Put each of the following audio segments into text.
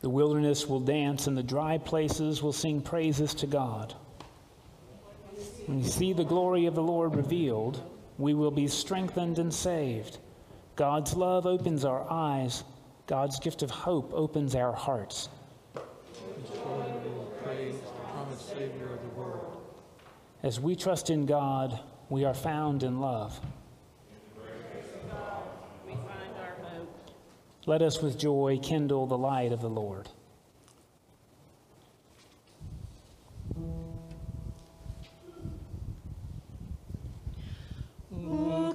The wilderness will dance, and the dry places will sing praises to God. When we see the glory of the Lord revealed, we will be strengthened and saved. God's love opens our eyes, God's gift of hope opens our hearts. As we trust in God, we are found in love. Let us with joy kindle the light of the Lord. Loving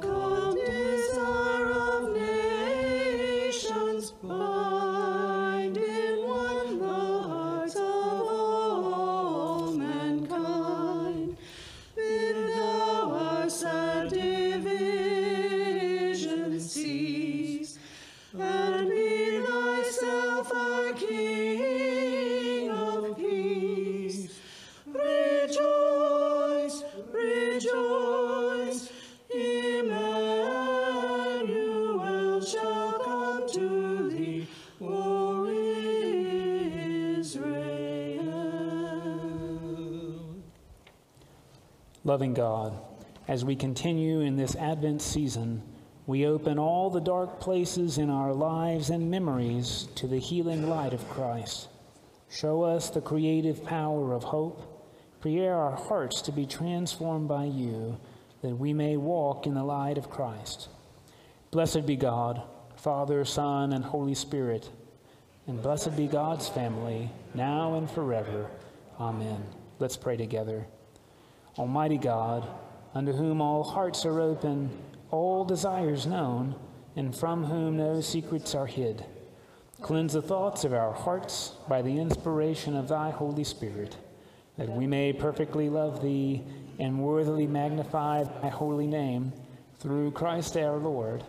God, as we continue in this Advent season, we open all the dark places in our lives and memories to the healing light of Christ. Show us the creative power of hope. Prepare our hearts to be transformed by you, that we may walk in the light of Christ. Blessed be God, Father, Son, and Holy Spirit, and blessed be God's family, now and forever. Amen. Let's pray together. Almighty God, unto whom all hearts are open, all desires known, and from whom no secrets are hid. Cleanse the thoughts of our hearts by the inspiration of thy Holy Spirit, that we may perfectly love thee and worthily magnify thy holy name through Christ our Lord.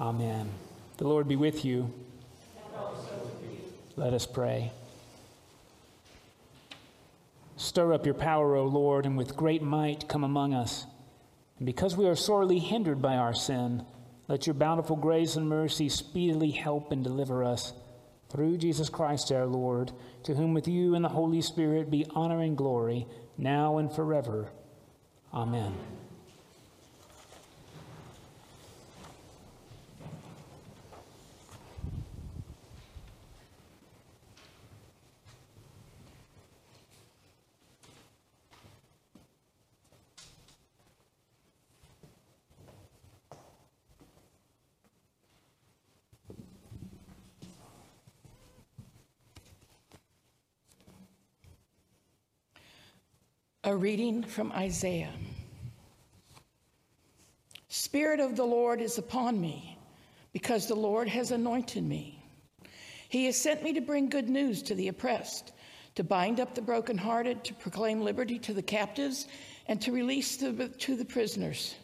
Amen. The Lord be with you. Let us pray. Stir up your power, O Lord, and with great might come among us. And because we are sorely hindered by our sin, let your bountiful grace and mercy speedily help and deliver us. Through Jesus Christ our Lord, to whom with you and the Holy Spirit be honor and glory, now and forever. Amen. A reading from Isaiah. Spirit of the Lord is upon me, because the Lord has anointed me. He has sent me to bring good news to the oppressed, to bind up the brokenhearted, to proclaim liberty to the captives, and to release the, to the prisoners,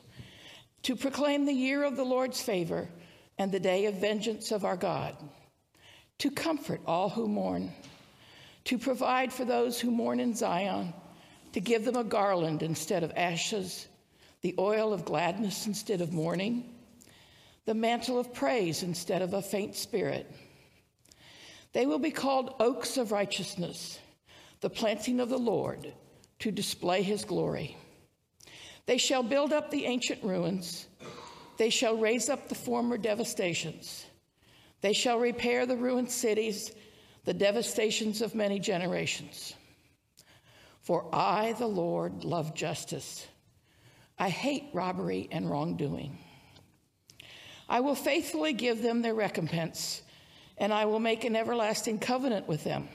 to proclaim the year of the Lord's favor and the day of vengeance of our God, to comfort all who mourn, to provide for those who mourn in Zion to give them a garland instead of ashes, the oil of gladness instead of mourning, the mantle of praise instead of a faint spirit. They will be called oaks of righteousness, the planting of the Lord to display his glory. They shall build up the ancient ruins, they shall raise up the former devastations, they shall repair the ruined cities, the devastations of many generations. For I, the Lord, love justice. I hate robbery and wrongdoing. I will faithfully give them their recompense, and I will make an everlasting covenant with them.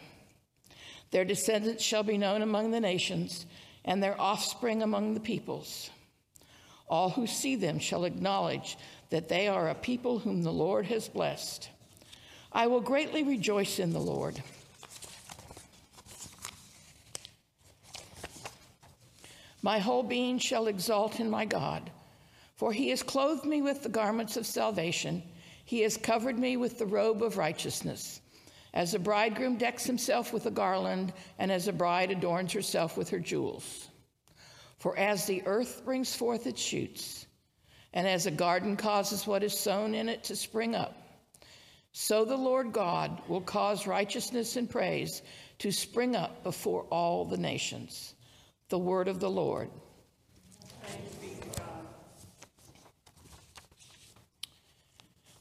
Their descendants shall be known among the nations, and their offspring among the peoples. All who see them shall acknowledge that they are a people whom the Lord has blessed. I will greatly rejoice in the Lord. My whole being shall exalt in my God, for he has clothed me with the garments of salvation. He has covered me with the robe of righteousness. As a bridegroom decks himself with a garland, and as a bride adorns herself with her jewels. For as the earth brings forth its shoots, and as a garden causes what is sown in it to spring up, So the Lord God will cause righteousness and praise to spring up before all the nations. The word of the Lord.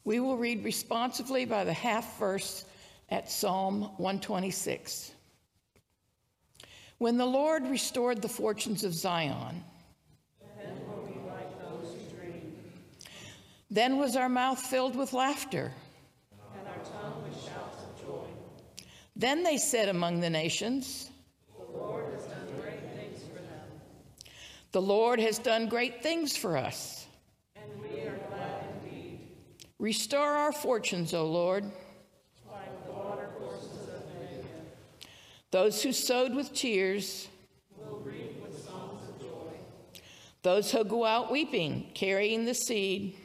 We will read responsively by the half verse at Psalm 126. When the Lord restored the fortunes of Zion, then was our mouth filled with laughter. And our tongue with shouts of joy. Then they said among the nations, The Lord has done great things for them. The Lord has done great things for us. And we are glad indeed. Restore our fortunes, O Lord. Like the water courses of. Those who sowed with tears will reap with songs of joy. Those who go out weeping, carrying the seed,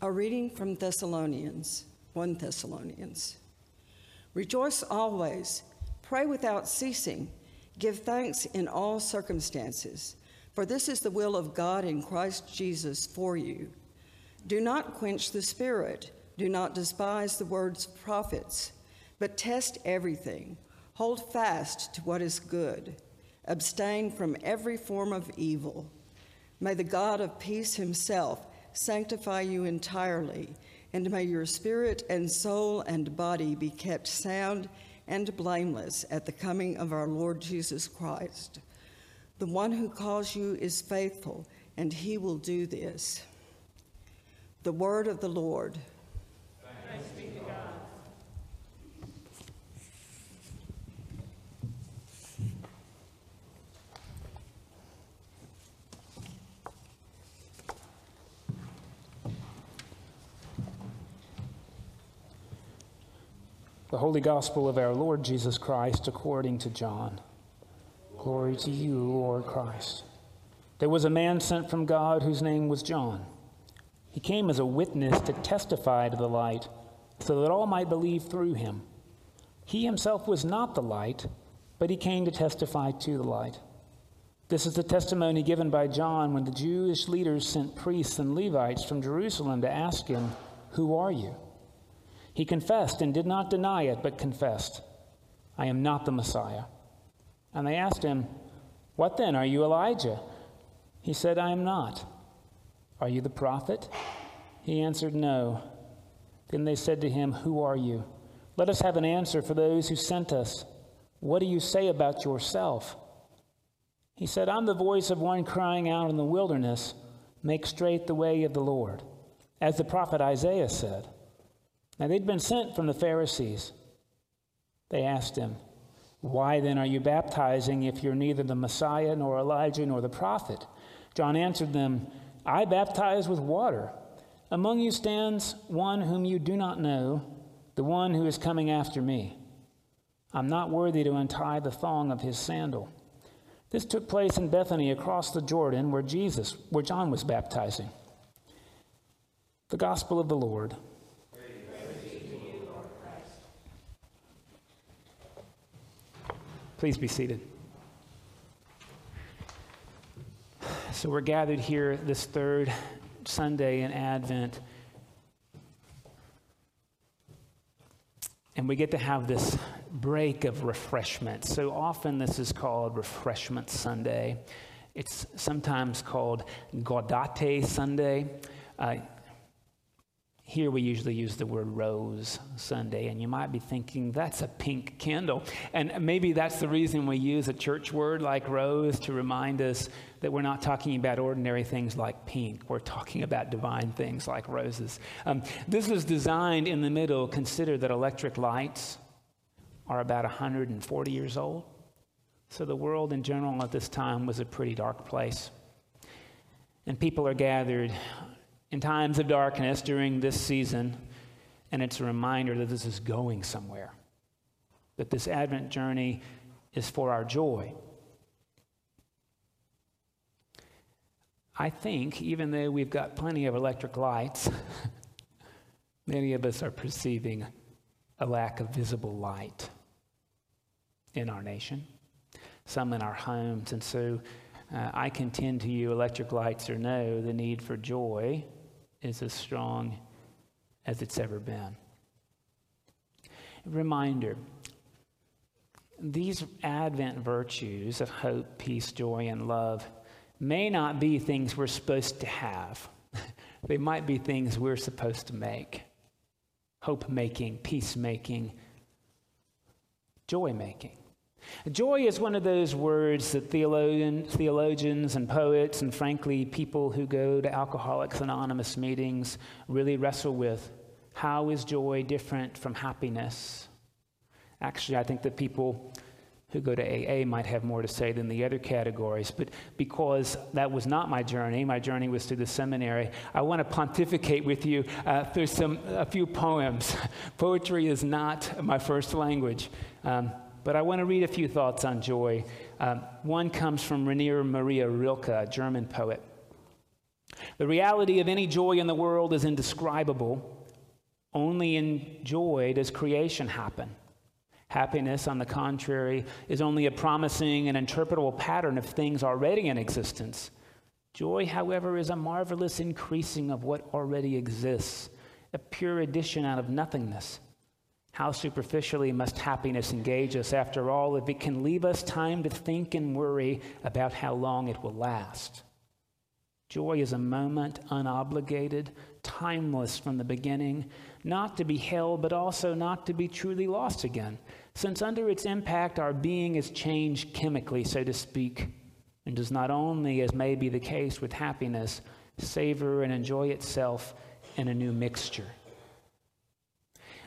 A reading from Thessalonians, 1 Thessalonians. Rejoice always, pray without ceasing, give thanks in all circumstances, for this is the will of God in Christ Jesus for you. Do not quench the spirit, do not despise the words of prophets, but test everything. Hold fast to what is good. Abstain from every form of evil. May the God of peace himself sanctify you entirely, and may your spirit and soul and body be kept sound and blameless at the coming of our Lord Jesus Christ. The one who calls you is faithful, and he will do this. The word of the Lord. The Holy Gospel of our Lord Jesus Christ according to John. Glory to you, Lord Christ. There was a man sent from God whose name was John. He came as a witness to testify to the light, so that all might believe through him. He himself was not the light, but he came to testify to the light. This is the testimony given by John when the Jewish leaders sent priests and Levites from Jerusalem to ask him, Who are you? He confessed and did not deny it, but confessed, I am not the Messiah. And they asked him, What then? Are you Elijah? He said, I am not. Are you the prophet? He answered, No. Then they said to him, Who are you? Let us have an answer for those who sent us. What do you say about yourself? He said, I'm the voice of one crying out in the wilderness, Make straight the way of the Lord, as the prophet Isaiah said. Now they'd been sent from the Pharisees. They asked him, Why then are you baptizing if you're neither the Messiah, nor Elijah, nor the prophet? John answered them, I baptize with water. Among you stands one whom you do not know, the one who is coming after me. I'm not worthy to untie the thong of his sandal. This took place in Bethany across the Jordan where Jesus, where John was baptizing. The gospel of the Lord. Please be seated. So, we're gathered here this third Sunday in Advent, and we get to have this break of refreshment. So often, this is called Refreshment Sunday. It's sometimes called Gaudete Sunday. Uh, here we usually use the word rose Sunday, and you might be thinking that's a pink candle. And maybe that's the reason we use a church word like rose to remind us that we're not talking about ordinary things like pink. We're talking about divine things like roses. Um, this was designed in the middle. Consider that electric lights are about 140 years old. So the world in general at this time was a pretty dark place. And people are gathered in times of darkness during this season, and it's a reminder that this is going somewhere, that this Advent journey is for our joy. I think, even though we've got plenty of electric lights, many of us are perceiving a lack of visible light in our nation, some in our homes. And so uh, I contend to you, electric lights or no, the need for joy is as strong as it's ever been. Reminder these Advent virtues of hope, peace, joy, and love may not be things we're supposed to have. they might be things we're supposed to make hope making, peace making, joy making. Joy is one of those words that theologian, theologians and poets, and frankly, people who go to Alcoholics Anonymous meetings really wrestle with. How is joy different from happiness? Actually, I think that people who go to AA might have more to say than the other categories. But because that was not my journey, my journey was through the seminary, I want to pontificate with you uh, through some, a few poems. Poetry is not my first language. Um, but I want to read a few thoughts on joy. Um, one comes from Rainer Maria Rilke, a German poet. The reality of any joy in the world is indescribable. Only in joy does creation happen. Happiness, on the contrary, is only a promising and interpretable pattern of things already in existence. Joy, however, is a marvelous increasing of what already exists, a pure addition out of nothingness. How superficially must happiness engage us, after all, if it can leave us time to think and worry about how long it will last? Joy is a moment unobligated, timeless from the beginning, not to be held, but also not to be truly lost again since under its impact our being is changed chemically, so to speak, and does not only, as may be the case with happiness, savor and enjoy itself in a new mixture.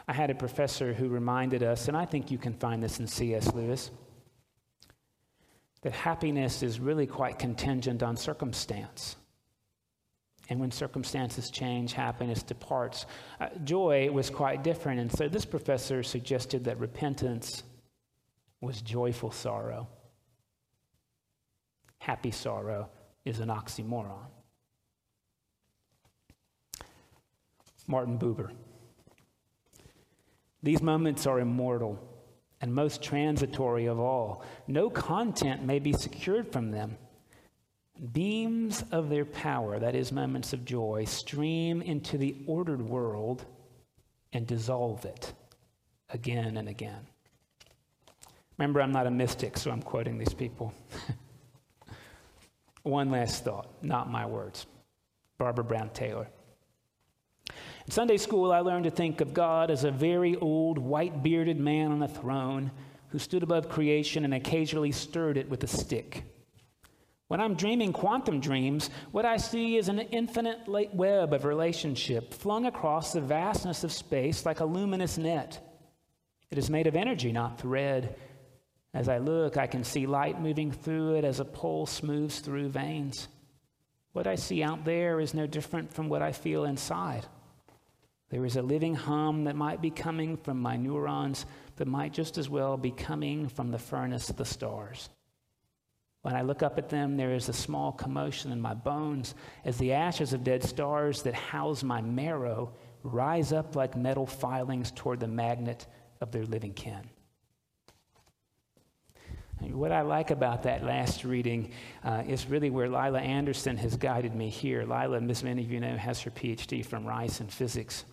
I had a professor who reminded us, and I think you can find this in C.S. Lewis, that happiness is really quite contingent on circumstance. And when circumstances change, happiness departs. Uh, joy was quite different. And so this professor suggested that repentance was joyful sorrow. Happy sorrow is an oxymoron. Martin Buber. These moments are immortal and most transitory of all. No content may be secured from them. Beams of their power, that is, moments of joy, stream into the ordered world and dissolve it again and again. Remember, I'm not a mystic, so I'm quoting these people. One last thought, not my words. Barbara Brown Taylor. In Sunday school, I learned to think of God as a very old, white bearded man on a throne who stood above creation and occasionally stirred it with a stick. When I'm dreaming quantum dreams, what I see is an infinite web of relationship flung across the vastness of space like a luminous net. It is made of energy, not thread. As I look, I can see light moving through it as a pulse moves through veins. What I see out there is no different from what I feel inside. There is a living hum that might be coming from my neurons, that might just as well be coming from the furnace of the stars. When I look up at them, there is a small commotion in my bones as the ashes of dead stars that house my marrow rise up like metal filings toward the magnet of their living kin. what I like about that last reading uh, is really where Lila Anderson has guided me here. Lila, as many of you know, has her PhD from Rice in physics.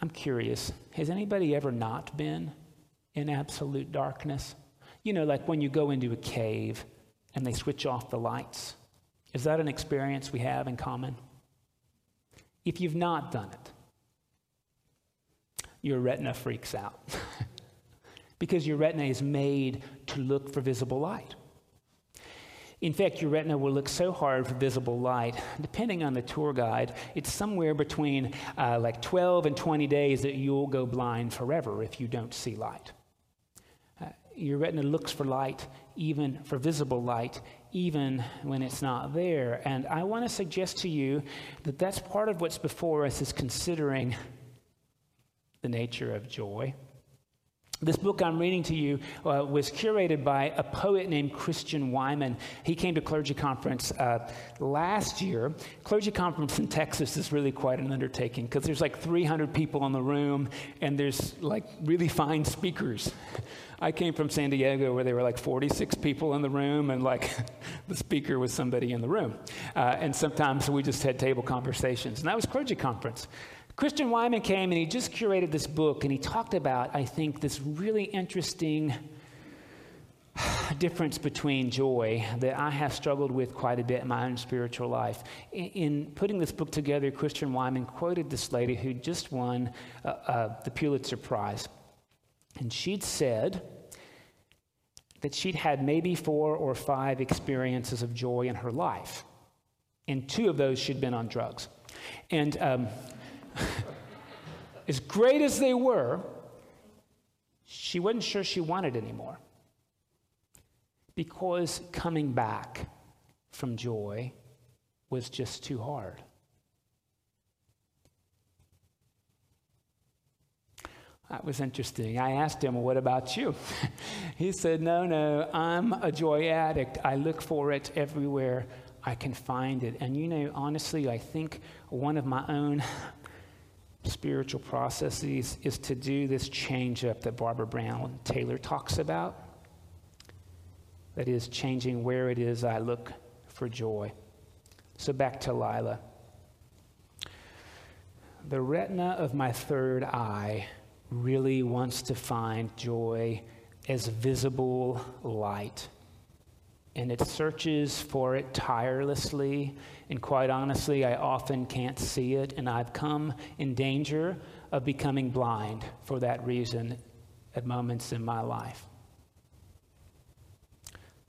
I'm curious has anybody ever not been in absolute darkness? You know, like when you go into a cave and they switch off the lights. Is that an experience we have in common? If you've not done it, your retina freaks out because your retina is made to look for visible light. In fact, your retina will look so hard for visible light, depending on the tour guide, it's somewhere between uh, like 12 and 20 days that you'll go blind forever if you don't see light your retina looks for light, even for visible light, even when it's not there. And I want to suggest to you that that's part of what's before us is considering the nature of joy. This book I'm reading to you uh, was curated by a poet named Christian Wiman. He came to Clergy Conference uh, last year. Clergy Conference in Texas is really quite an undertaking because there's like 300 people in the room and there's like really fine speakers. I came from San Diego where there were like 46 people in the room and like the speaker was somebody in the room. Uh, and sometimes we just had table conversations. And that was Clergy Conference. Christian Wiman came and he just curated this book and he talked about, I think, this really interesting difference between joy that I have struggled with quite a bit in my own spiritual life. In, in putting this book together, Christian Wiman quoted this lady who just won uh, uh, the Pulitzer Prize. And she'd said that she'd had maybe four or five experiences of joy in her life. And two of those she'd been on drugs. And um, as great as they were, she wasn't sure she wanted anymore. Because coming back from joy was just too hard. That was interesting. I asked him, What about you? he said, No, no, I'm a joy addict. I look for it everywhere I can find it. And you know, honestly, I think one of my own spiritual processes is to do this change up that Barbara Brown Taylor talks about. That is, changing where it is I look for joy. So back to Lila. The retina of my third eye really wants to find joy as visible light. And it searches for it tirelessly. And quite honestly, I often can't see it. And I've come in danger of becoming blind for that reason at moments in my life.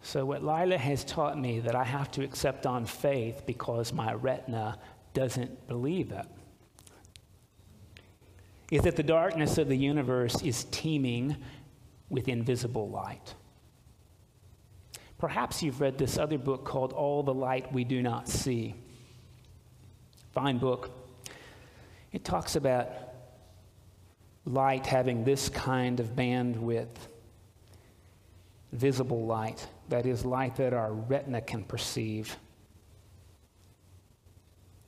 So, what Lila has taught me that I have to accept on faith because my retina doesn't believe it is that the darkness of the universe is teeming with invisible light. Perhaps you've read this other book called All the Light We Do Not See. Fine book. It talks about light having this kind of bandwidth visible light, that is, light that our retina can perceive,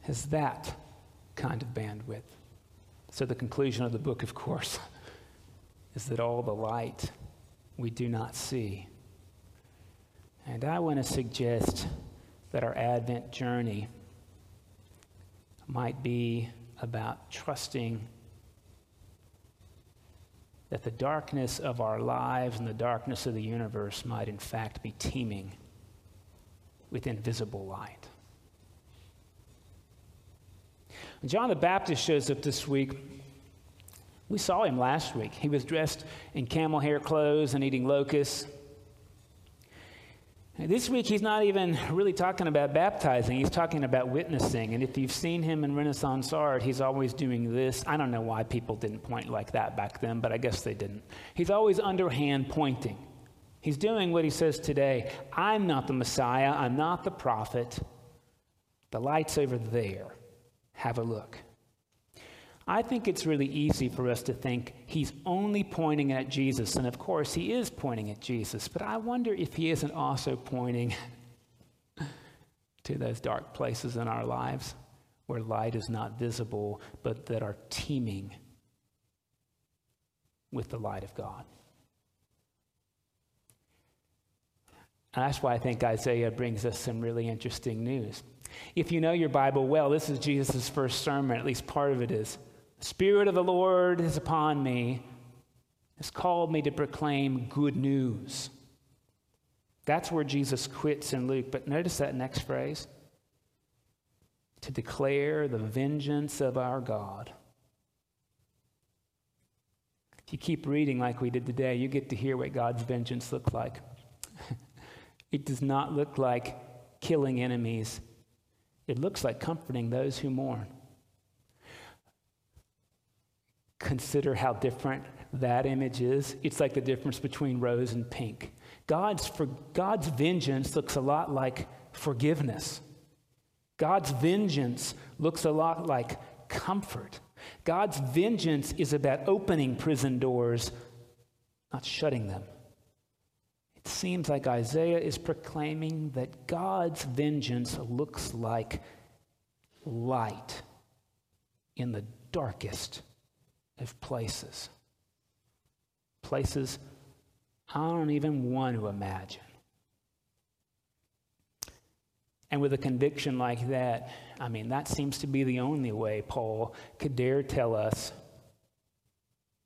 has that kind of bandwidth. So, the conclusion of the book, of course, is that all the light we do not see. And I want to suggest that our Advent journey might be about trusting that the darkness of our lives and the darkness of the universe might, in fact, be teeming with invisible light. John the Baptist shows up this week. We saw him last week. He was dressed in camel hair clothes and eating locusts. This week, he's not even really talking about baptizing. He's talking about witnessing. And if you've seen him in Renaissance art, he's always doing this. I don't know why people didn't point like that back then, but I guess they didn't. He's always underhand pointing. He's doing what he says today I'm not the Messiah, I'm not the prophet. The light's over there. Have a look. I think it's really easy for us to think he's only pointing at Jesus. And of course, he is pointing at Jesus. But I wonder if he isn't also pointing to those dark places in our lives where light is not visible, but that are teeming with the light of God. And that's why I think Isaiah brings us some really interesting news. If you know your Bible well, this is Jesus' first sermon, at least part of it is. The Spirit of the Lord is upon me, has called me to proclaim good news. That's where Jesus quits in Luke. But notice that next phrase to declare the vengeance of our God. If you keep reading like we did today, you get to hear what God's vengeance looks like. it does not look like killing enemies, it looks like comforting those who mourn. Consider how different that image is. It's like the difference between rose and pink. God's, for, God's vengeance looks a lot like forgiveness. God's vengeance looks a lot like comfort. God's vengeance is about opening prison doors, not shutting them. It seems like Isaiah is proclaiming that God's vengeance looks like light in the darkest of places. Places I don't even want to imagine. And with a conviction like that, I mean, that seems to be the only way Paul could dare tell us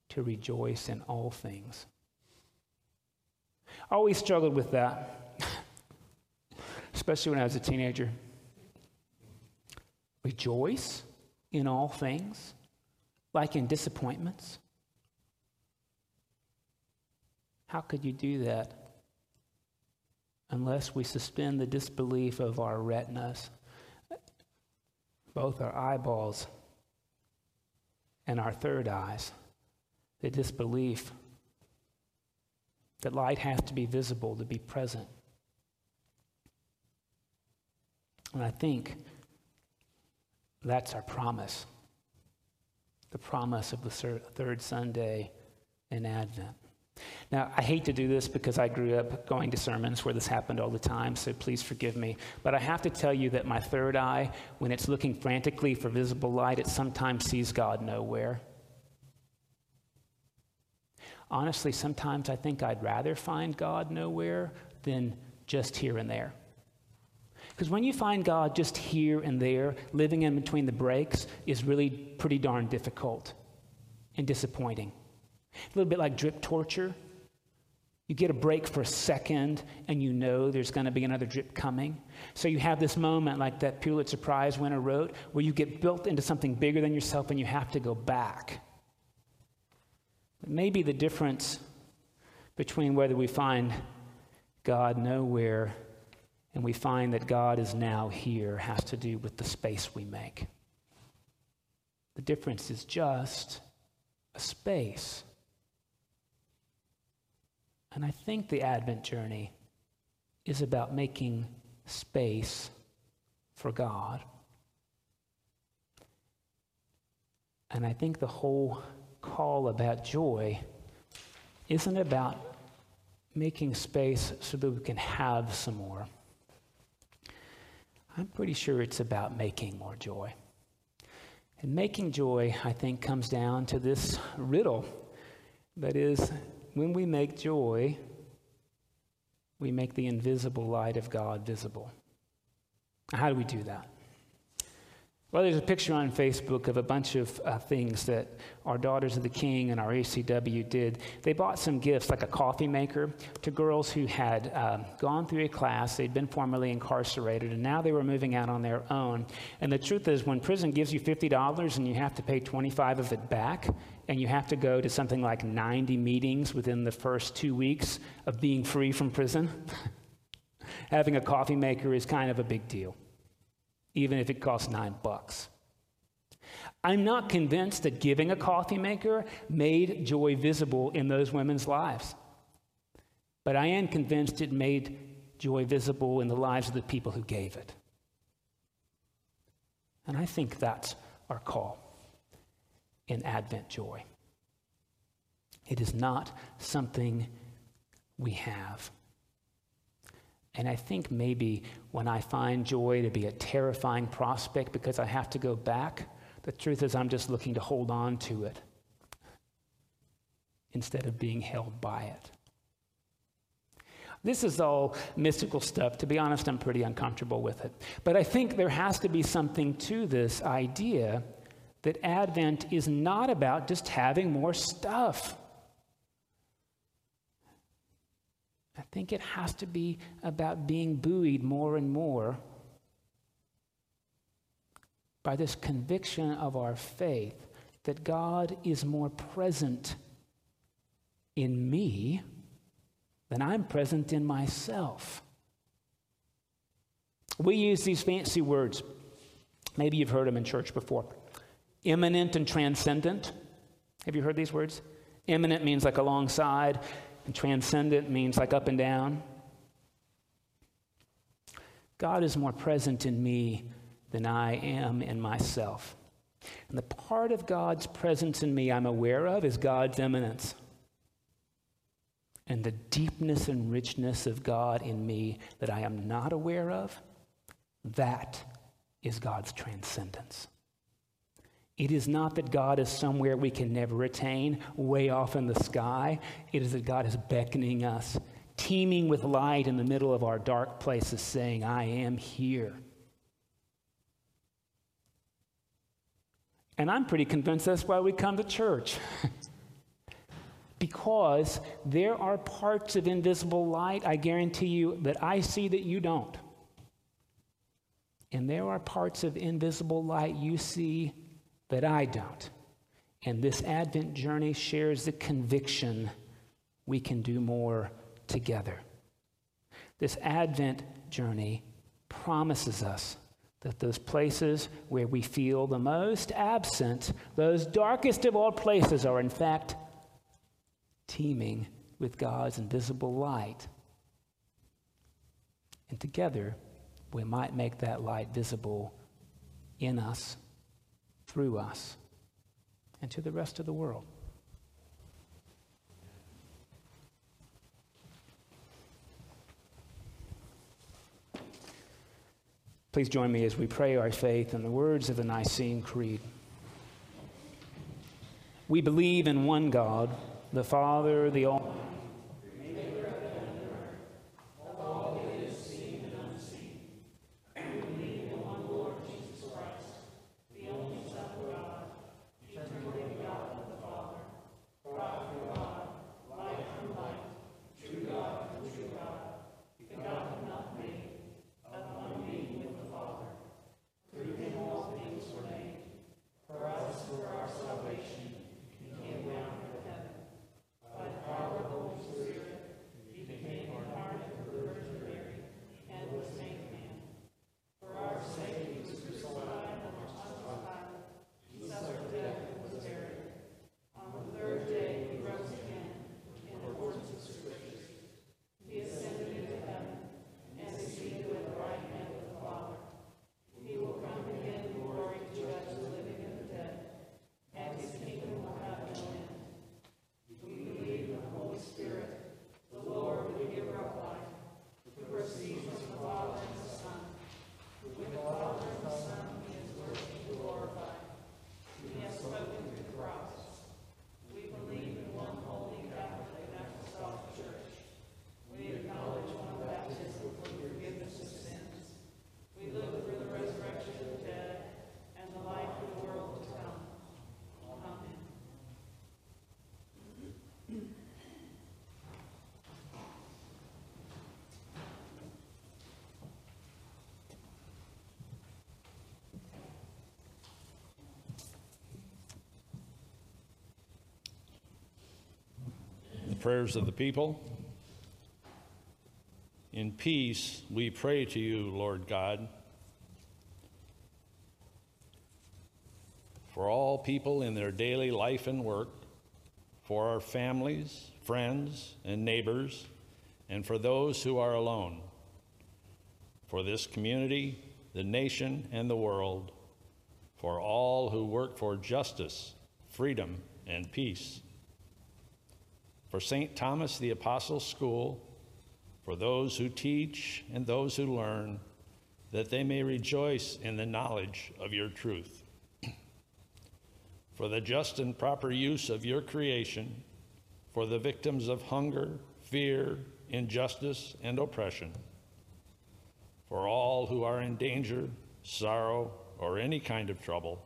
to rejoice in all things. I always struggled with that, especially when I was a teenager. Rejoice in all things, like in disappointments. How could you do that? unless we suspend the disbelief of our retinas, both our eyeballs and our third eyes, the disbelief that light has to be visible to be present. And I think that's our promise the promise of the third Sunday in Advent. Now, I hate to do this because I grew up going to sermons where this happened all the time, so please forgive me. But I have to tell you that my third eye, when it's looking frantically for visible light, it sometimes sees God nowhere. Honestly, sometimes I think I'd rather find God nowhere than just here and there. Because when you find God just here and there, living in between the breaks is really pretty darn difficult and disappointing. A little bit like drip torture. You get a break for a second and you know there's going to be another drip coming. So you have this moment like that Pulitzer Prize winner wrote where you get built into something bigger than yourself and you have to go back. But maybe the difference between whether we find God nowhere and we find that God is now here has to do with the space we make. The difference is just a space. And I think the Advent journey is about making space for God. And I think the whole call about joy isn't about making space so that we can have some more. I'm pretty sure it's about making more joy. And making joy, I think, comes down to this riddle that is, when we make joy, we make the invisible light of God visible. How do we do that? Well, there's a picture on Facebook of a bunch of uh, things that our Daughters of the King and our ACW did. They bought some gifts, like a coffee maker, to girls who had um, gone through a class, they'd been formerly incarcerated, and now they were moving out on their own. And the truth is, when prison gives you $50 and you have to pay 25 of it back, and you have to go to something like 90 meetings within the first two weeks of being free from prison, having a coffee maker is kind of a big deal even if it costs nine bucks. I'm not convinced that giving a coffee maker made joy visible in those women's lives. But I am convinced it made joy visible in the lives of the people who gave it. And I think that's our call in Advent joy. It is not something we have. And I think maybe when I find joy to be a terrifying prospect because I have to go back, the truth is I'm just looking to hold on to it instead of being held by it. This is all mystical stuff. To be honest, I'm pretty uncomfortable with it. But I think there has to be something to this idea that Advent is not about just having more stuff. Think it has to be about being buoyed more and more by this conviction of our faith that God is more present in me than I'm present in myself. We use these fancy words. Maybe you've heard them in church before immanent and transcendent. Have you heard these words? Immanent means like alongside, And transcendent means like up and down. God is more present in me than I am in myself. And the part of God's presence in me I'm aware of is God's immanence. And the deepness and richness of God in me that I am not aware of, that is God's transcendence. It is not that God is somewhere we can never attain, way off in the sky. It is that God is beckoning us, teeming with light in the middle of our dark places, saying, I am here. And I'm pretty convinced that's why we come to church. because there are parts of invisible light, I guarantee you, that I see that you don't. And there are parts of invisible light you see that I don't. And this Advent journey shares the conviction we can do more together. This Advent journey promises us that those places where we feel the most absent, those darkest of all places, are in fact teeming with God's invisible light. And together, we might make that light visible in us, through us, and to the rest of the world. Please join me as we pray our faith in the words of the Nicene Creed. We believe in one God, the Father, the Almighty. Prayers of the people. In peace, we pray to you, Lord God. For all people in their daily life and work, for our families, friends, and neighbors, and for those who are alone, for this community, the nation, and the world, for all who work for justice, freedom, and peace for St. Thomas the Apostle's School, for those who teach and those who learn, that they may rejoice in the knowledge of your truth. for the just and proper use of your creation, for the victims of hunger, fear, injustice, and oppression, for all who are in danger, sorrow, or any kind of trouble,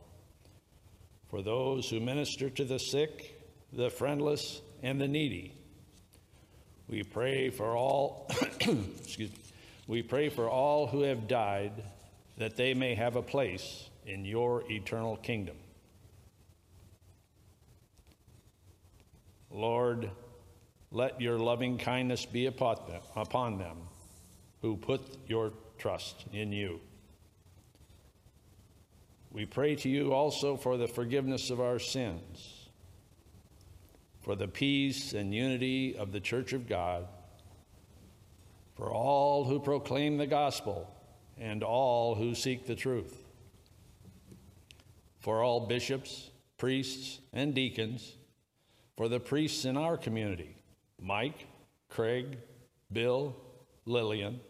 for those who minister to the sick, the friendless, and the needy. We pray for all, excuse me, we pray for all who have died that they may have a place in your eternal kingdom. Lord, let your loving kindness be upon them, upon them who put your trust in you. We pray to you also for the forgiveness of our sins for the peace and unity of the Church of God, for all who proclaim the gospel and all who seek the truth, for all bishops, priests, and deacons, for the priests in our community Mike, Craig, Bill, Lillian,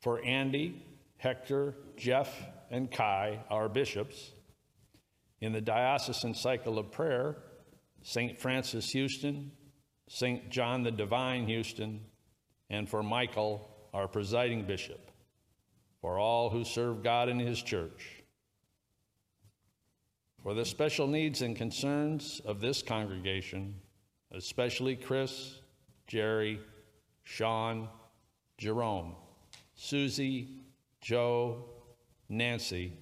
for Andy, Hector, Jeff, and Kai, our bishops, in the diocesan cycle of prayer, St. Francis Houston, St. John the Divine Houston, and for Michael, our presiding bishop, for all who serve God in his church, for the special needs and concerns of this congregation, especially Chris, Jerry, Sean, Jerome, Susie, Joe, Nancy,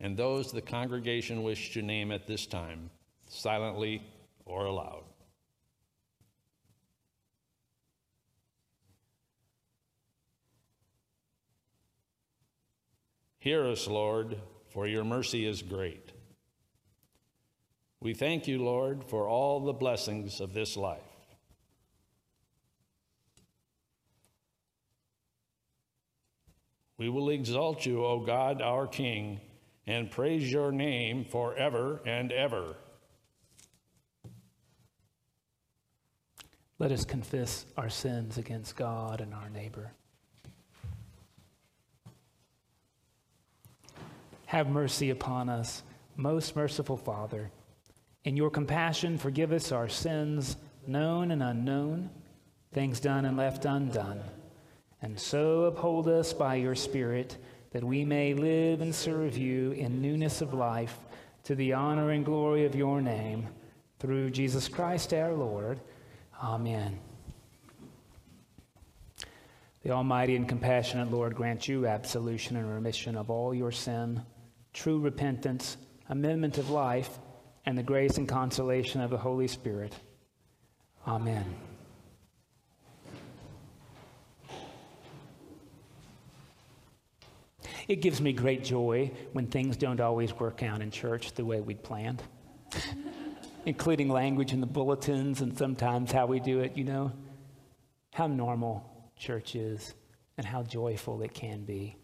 and those the congregation wish to name at this time, silently or aloud. Hear us, Lord, for your mercy is great. We thank you, Lord, for all the blessings of this life. We will exalt you, O God, our King, and praise your name forever and ever. Let us confess our sins against God and our neighbor. Have mercy upon us, most merciful Father. In your compassion, forgive us our sins, known and unknown, things done and left undone. And so uphold us by your Spirit, that we may live and serve you in newness of life, to the honor and glory of your name, through Jesus Christ our Lord. Amen. The Almighty and compassionate Lord grant you absolution and remission of all your sin, true repentance, amendment of life, and the grace and consolation of the Holy Spirit. Amen. It gives me great joy when things don't always work out in church the way we'd planned, including language in the bulletins and sometimes how we do it, you know. How normal church is and how joyful it can be.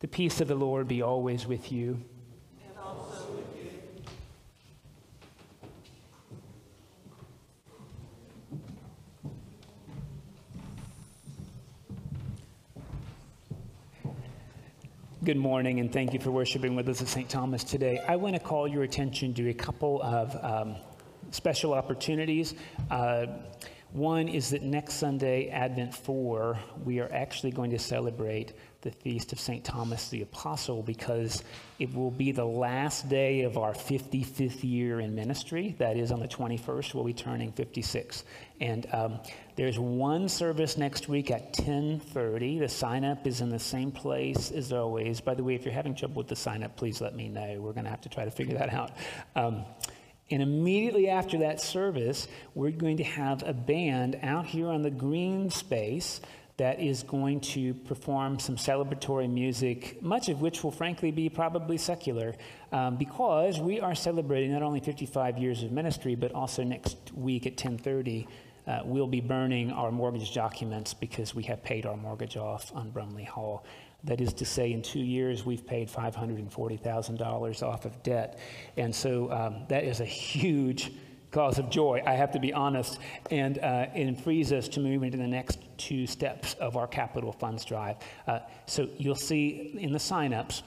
The peace of the Lord be always with you. Good morning, and thank you for worshiping with us at St. Thomas today. I want to call your attention to a couple of um, special opportunities. Uh, one is that next Sunday, Advent 4, we are actually going to celebrate the feast of St. Thomas the Apostle because it will be the last day of our 55th year in ministry. That is on the 21st, we'll be turning 56. And um, there's one service next week at 10:30. The sign up is in the same place as always. By the way, if you're having trouble with the sign up, please let me know. We're going to have to try to figure that out. Um, and immediately after that service, we're going to have a band out here on the green space that is going to perform some celebratory music, much of which will frankly be probably secular, um, because we are celebrating not only 55 years of ministry, but also next week at 1030 uh, we'll be burning our mortgage documents because we have paid our mortgage off on Brumley Hall. That is to say, in two years, we've paid $540,000 off of debt. And so um, that is a huge cause of joy, I have to be honest. And uh, it frees us to move into the next two steps of our capital funds drive. Uh, so you'll see in the signups,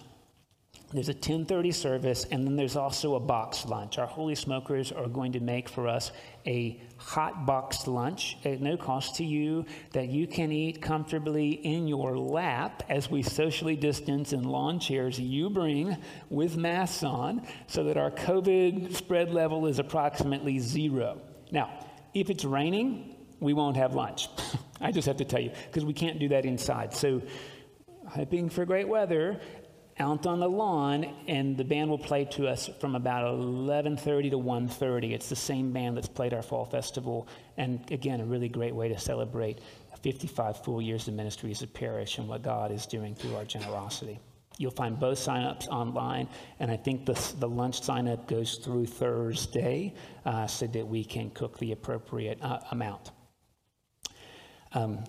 there's a 1030 service, and then there's also a box lunch. Our holy smokers are going to make for us a hot box lunch at no cost to you that you can eat comfortably in your lap as we socially distance in lawn chairs you bring with masks on so that our COVID spread level is approximately zero. Now, if it's raining, we won't have lunch. I just have to tell you, because we can't do that inside. So, hoping for great weather, out on the lawn and the band will play to us from about 11.30 to 1.30 it's the same band that's played our fall festival and again a really great way to celebrate 55 full years of ministry as a parish and what god is doing through our generosity You'll find both signups online, and I think the, the lunch signup goes through Thursday uh, so that we can cook the appropriate uh, amount. Um,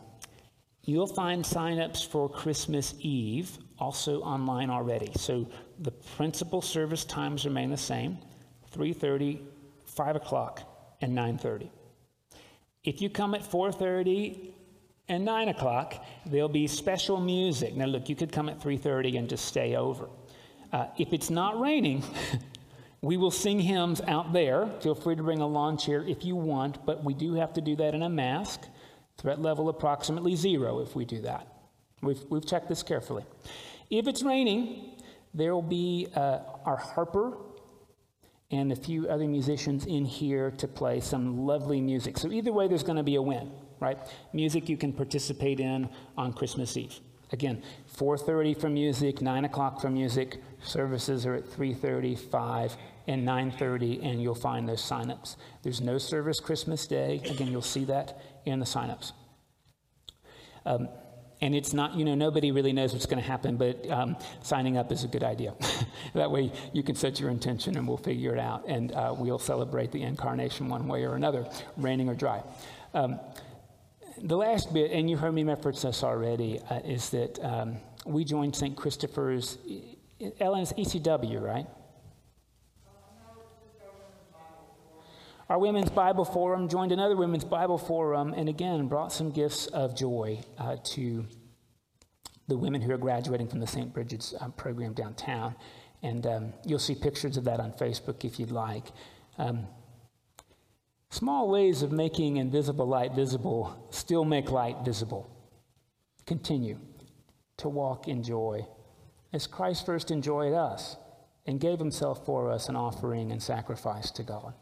you'll find signups for Christmas Eve also online already. So the principal service times remain the same 3.30, 5 o'clock, and 9.30. If you come at 4.30 and 9 o'clock, there'll be special music. Now, look, you could come at 3.30 and just stay over. Uh, if it's not raining, we will sing hymns out there. Feel free to bring a lawn chair if you want, but we do have to do that in a mask. Threat level approximately zero if we do that. We've, we've checked this carefully. If it's raining, there will be uh, our harper and a few other musicians in here to play some lovely music. So either way, there's going to be a win, right? Music you can participate in on Christmas Eve. Again, 4:30 for music, 9 o'clock for music. Services are at 3:30, 5, and 9:30, and you'll find those signups. There's no service Christmas Day. Again, you'll see that in the signups. Um, and it's not, you know, nobody really knows what's going to happen, but um, signing up is a good idea. that way you can set your intention and we'll figure it out and uh, we'll celebrate the incarnation one way or another, raining or dry. Um, the last bit, and you heard me reference this already, uh, is that um, we joined St. Christopher's, Ellen's ECW, right? Our Women's Bible Forum joined another Women's Bible Forum and again brought some gifts of joy uh, to the women who are graduating from the St. Bridget's um, program downtown. And um, you'll see pictures of that on Facebook if you'd like. Um, small ways of making invisible light visible still make light visible. Continue to walk in joy as Christ first enjoyed us and gave himself for us an offering and sacrifice to God.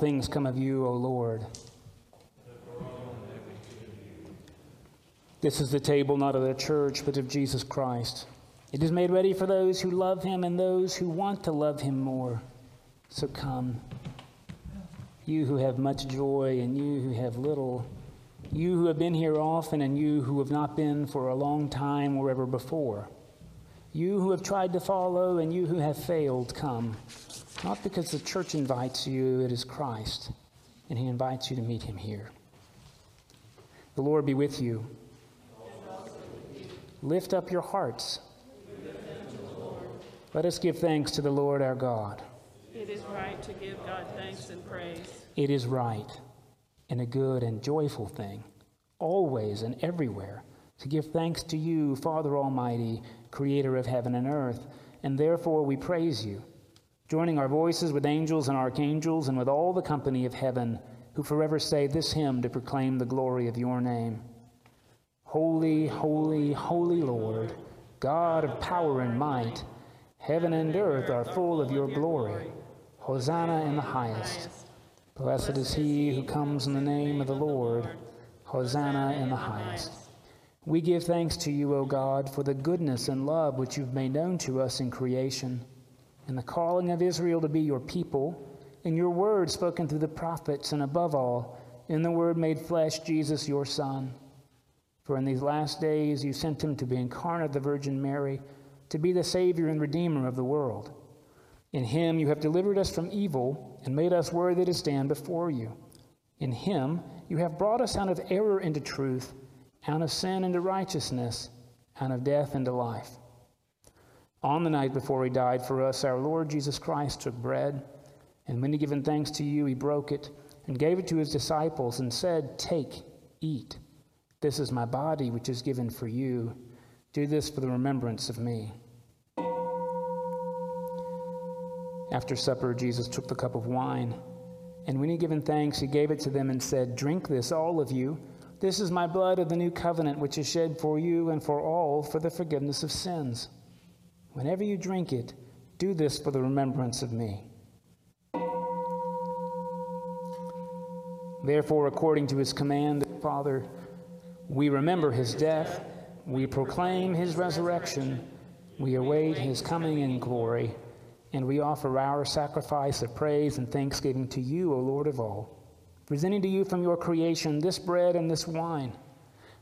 Things come of you, O Lord. This is the table not of the church, but of Jesus Christ. It is made ready for those who love him and those who want to love him more. So come. You who have much joy and you who have little. You who have been here often and you who have not been for a long time or ever before. You who have tried to follow and you who have failed, come. Not because the church invites you, it is Christ, and he invites you to meet him here. The Lord be with you. Lift up your hearts. Let us give thanks to the Lord our God. It is right to give God thanks and praise. It is right and a good and joyful thing, always and everywhere, to give thanks to you, Father Almighty, creator of heaven and earth, and therefore we praise you joining our voices with angels and archangels and with all the company of heaven, who forever say this hymn to proclaim the glory of your name. Holy, holy, holy Lord, God of power and might, heaven and earth are full of your glory. Hosanna in the highest. Blessed is he who comes in the name of the Lord. Hosanna in the highest. We give thanks to you, O God, for the goodness and love which you've made known to us in creation, and the calling of Israel to be your people, in your word spoken through the prophets, and above all, in the word made flesh, Jesus, your Son. For in these last days you sent him to be incarnate the Virgin Mary, to be the Savior and Redeemer of the world. In him you have delivered us from evil and made us worthy to stand before you. In him you have brought us out of error into truth, out of sin into righteousness, out of death into life. On the night before he died for us, our Lord Jesus Christ took bread, and when he given thanks to you, he broke it and gave it to his disciples and said, Take, eat. This is my body, which is given for you. Do this for the remembrance of me. After supper, Jesus took the cup of wine, and when he given thanks, he gave it to them and said, Drink this, all of you. This is my blood of the new covenant, which is shed for you and for all for the forgiveness of sins. Whenever you drink it, do this for the remembrance of me. Therefore, according to his command, Father, we remember his death, we proclaim his resurrection, we await his coming in glory and we offer our sacrifice of praise and thanksgiving to you, O Lord of all, presenting to you from your creation this bread and this wine.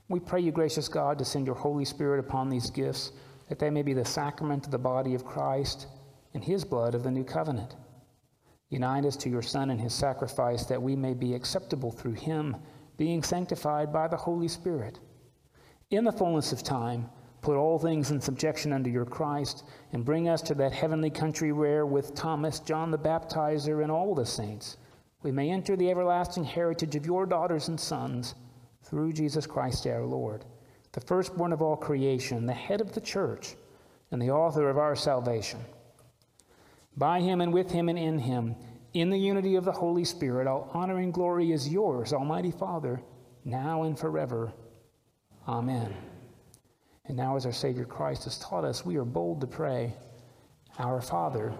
We pray you, gracious God, to send your Holy Spirit upon these gifts, that they may be the sacrament of the body of Christ and his blood of the new covenant. Unite us to your Son and his sacrifice, that we may be acceptable through him, being sanctified by the Holy Spirit. In the fullness of time, put all things in subjection under your Christ, and bring us to that heavenly country where, with Thomas, John the Baptizer, and all the saints, we may enter the everlasting heritage of your daughters and sons through Jesus Christ our Lord, the firstborn of all creation, the head of the church, and the author of our salvation. By him and with him and in him, in the unity of the Holy Spirit, all honor and glory is yours, Almighty Father, now and forever. Amen. And now, as our Savior Christ has taught us, we are bold to pray, Our Father,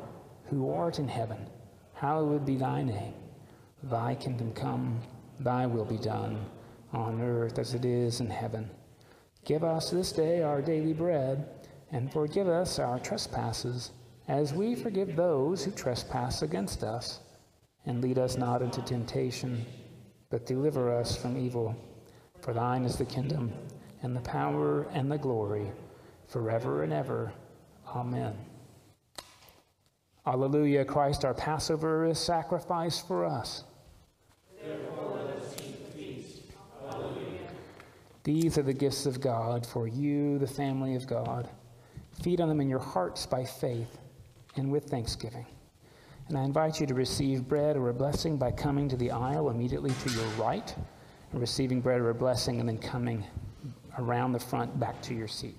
who art in heaven, hallowed be thy name. Thy kingdom come, thy will be done, on earth as it is in heaven. Give us this day our daily bread, and forgive us our trespasses, as we forgive those who trespass against us. And lead us not into temptation, but deliver us from evil. For thine is the kingdom and the power and the glory forever and ever. Amen. Alleluia, Christ our Passover is sacrificed for us. These are the gifts of God for you, the family of God. Feed on them in your hearts by faith and with thanksgiving. And I invite you to receive bread or a blessing by coming to the aisle immediately to your right, and receiving bread or a blessing, and then coming around the front back to your seat.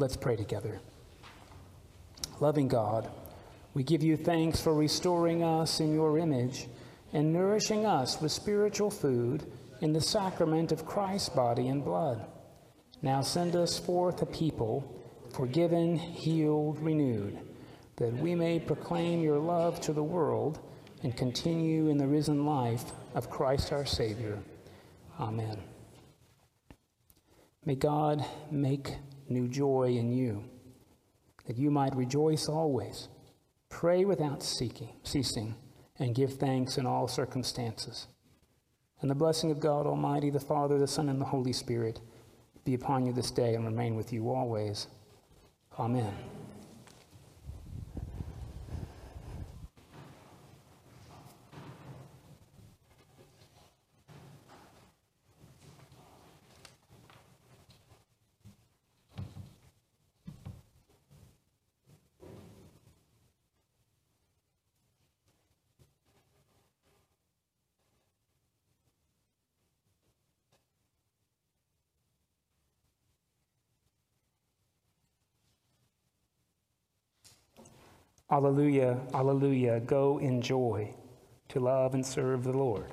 Let's pray together. Loving God, we give you thanks for restoring us in your image and nourishing us with spiritual food in the sacrament of Christ's body and blood. Now send us forth a people, forgiven, healed, renewed, that we may proclaim your love to the world and continue in the risen life of Christ our Savior. Amen. May God make new joy in you, that you might rejoice always, pray without seeking, ceasing, and give thanks in all circumstances. And the blessing of God Almighty, the Father, the Son, and the Holy Spirit be upon you this day and remain with you always. Amen. Alleluia, alleluia. Go in joy to love and serve the Lord.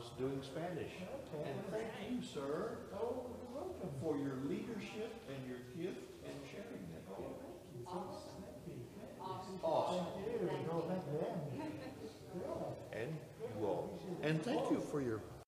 Was doing Spanish. And thank you, sir, for your leadership and your gift and sharing that gift. Awesome. And you all. And thank you for your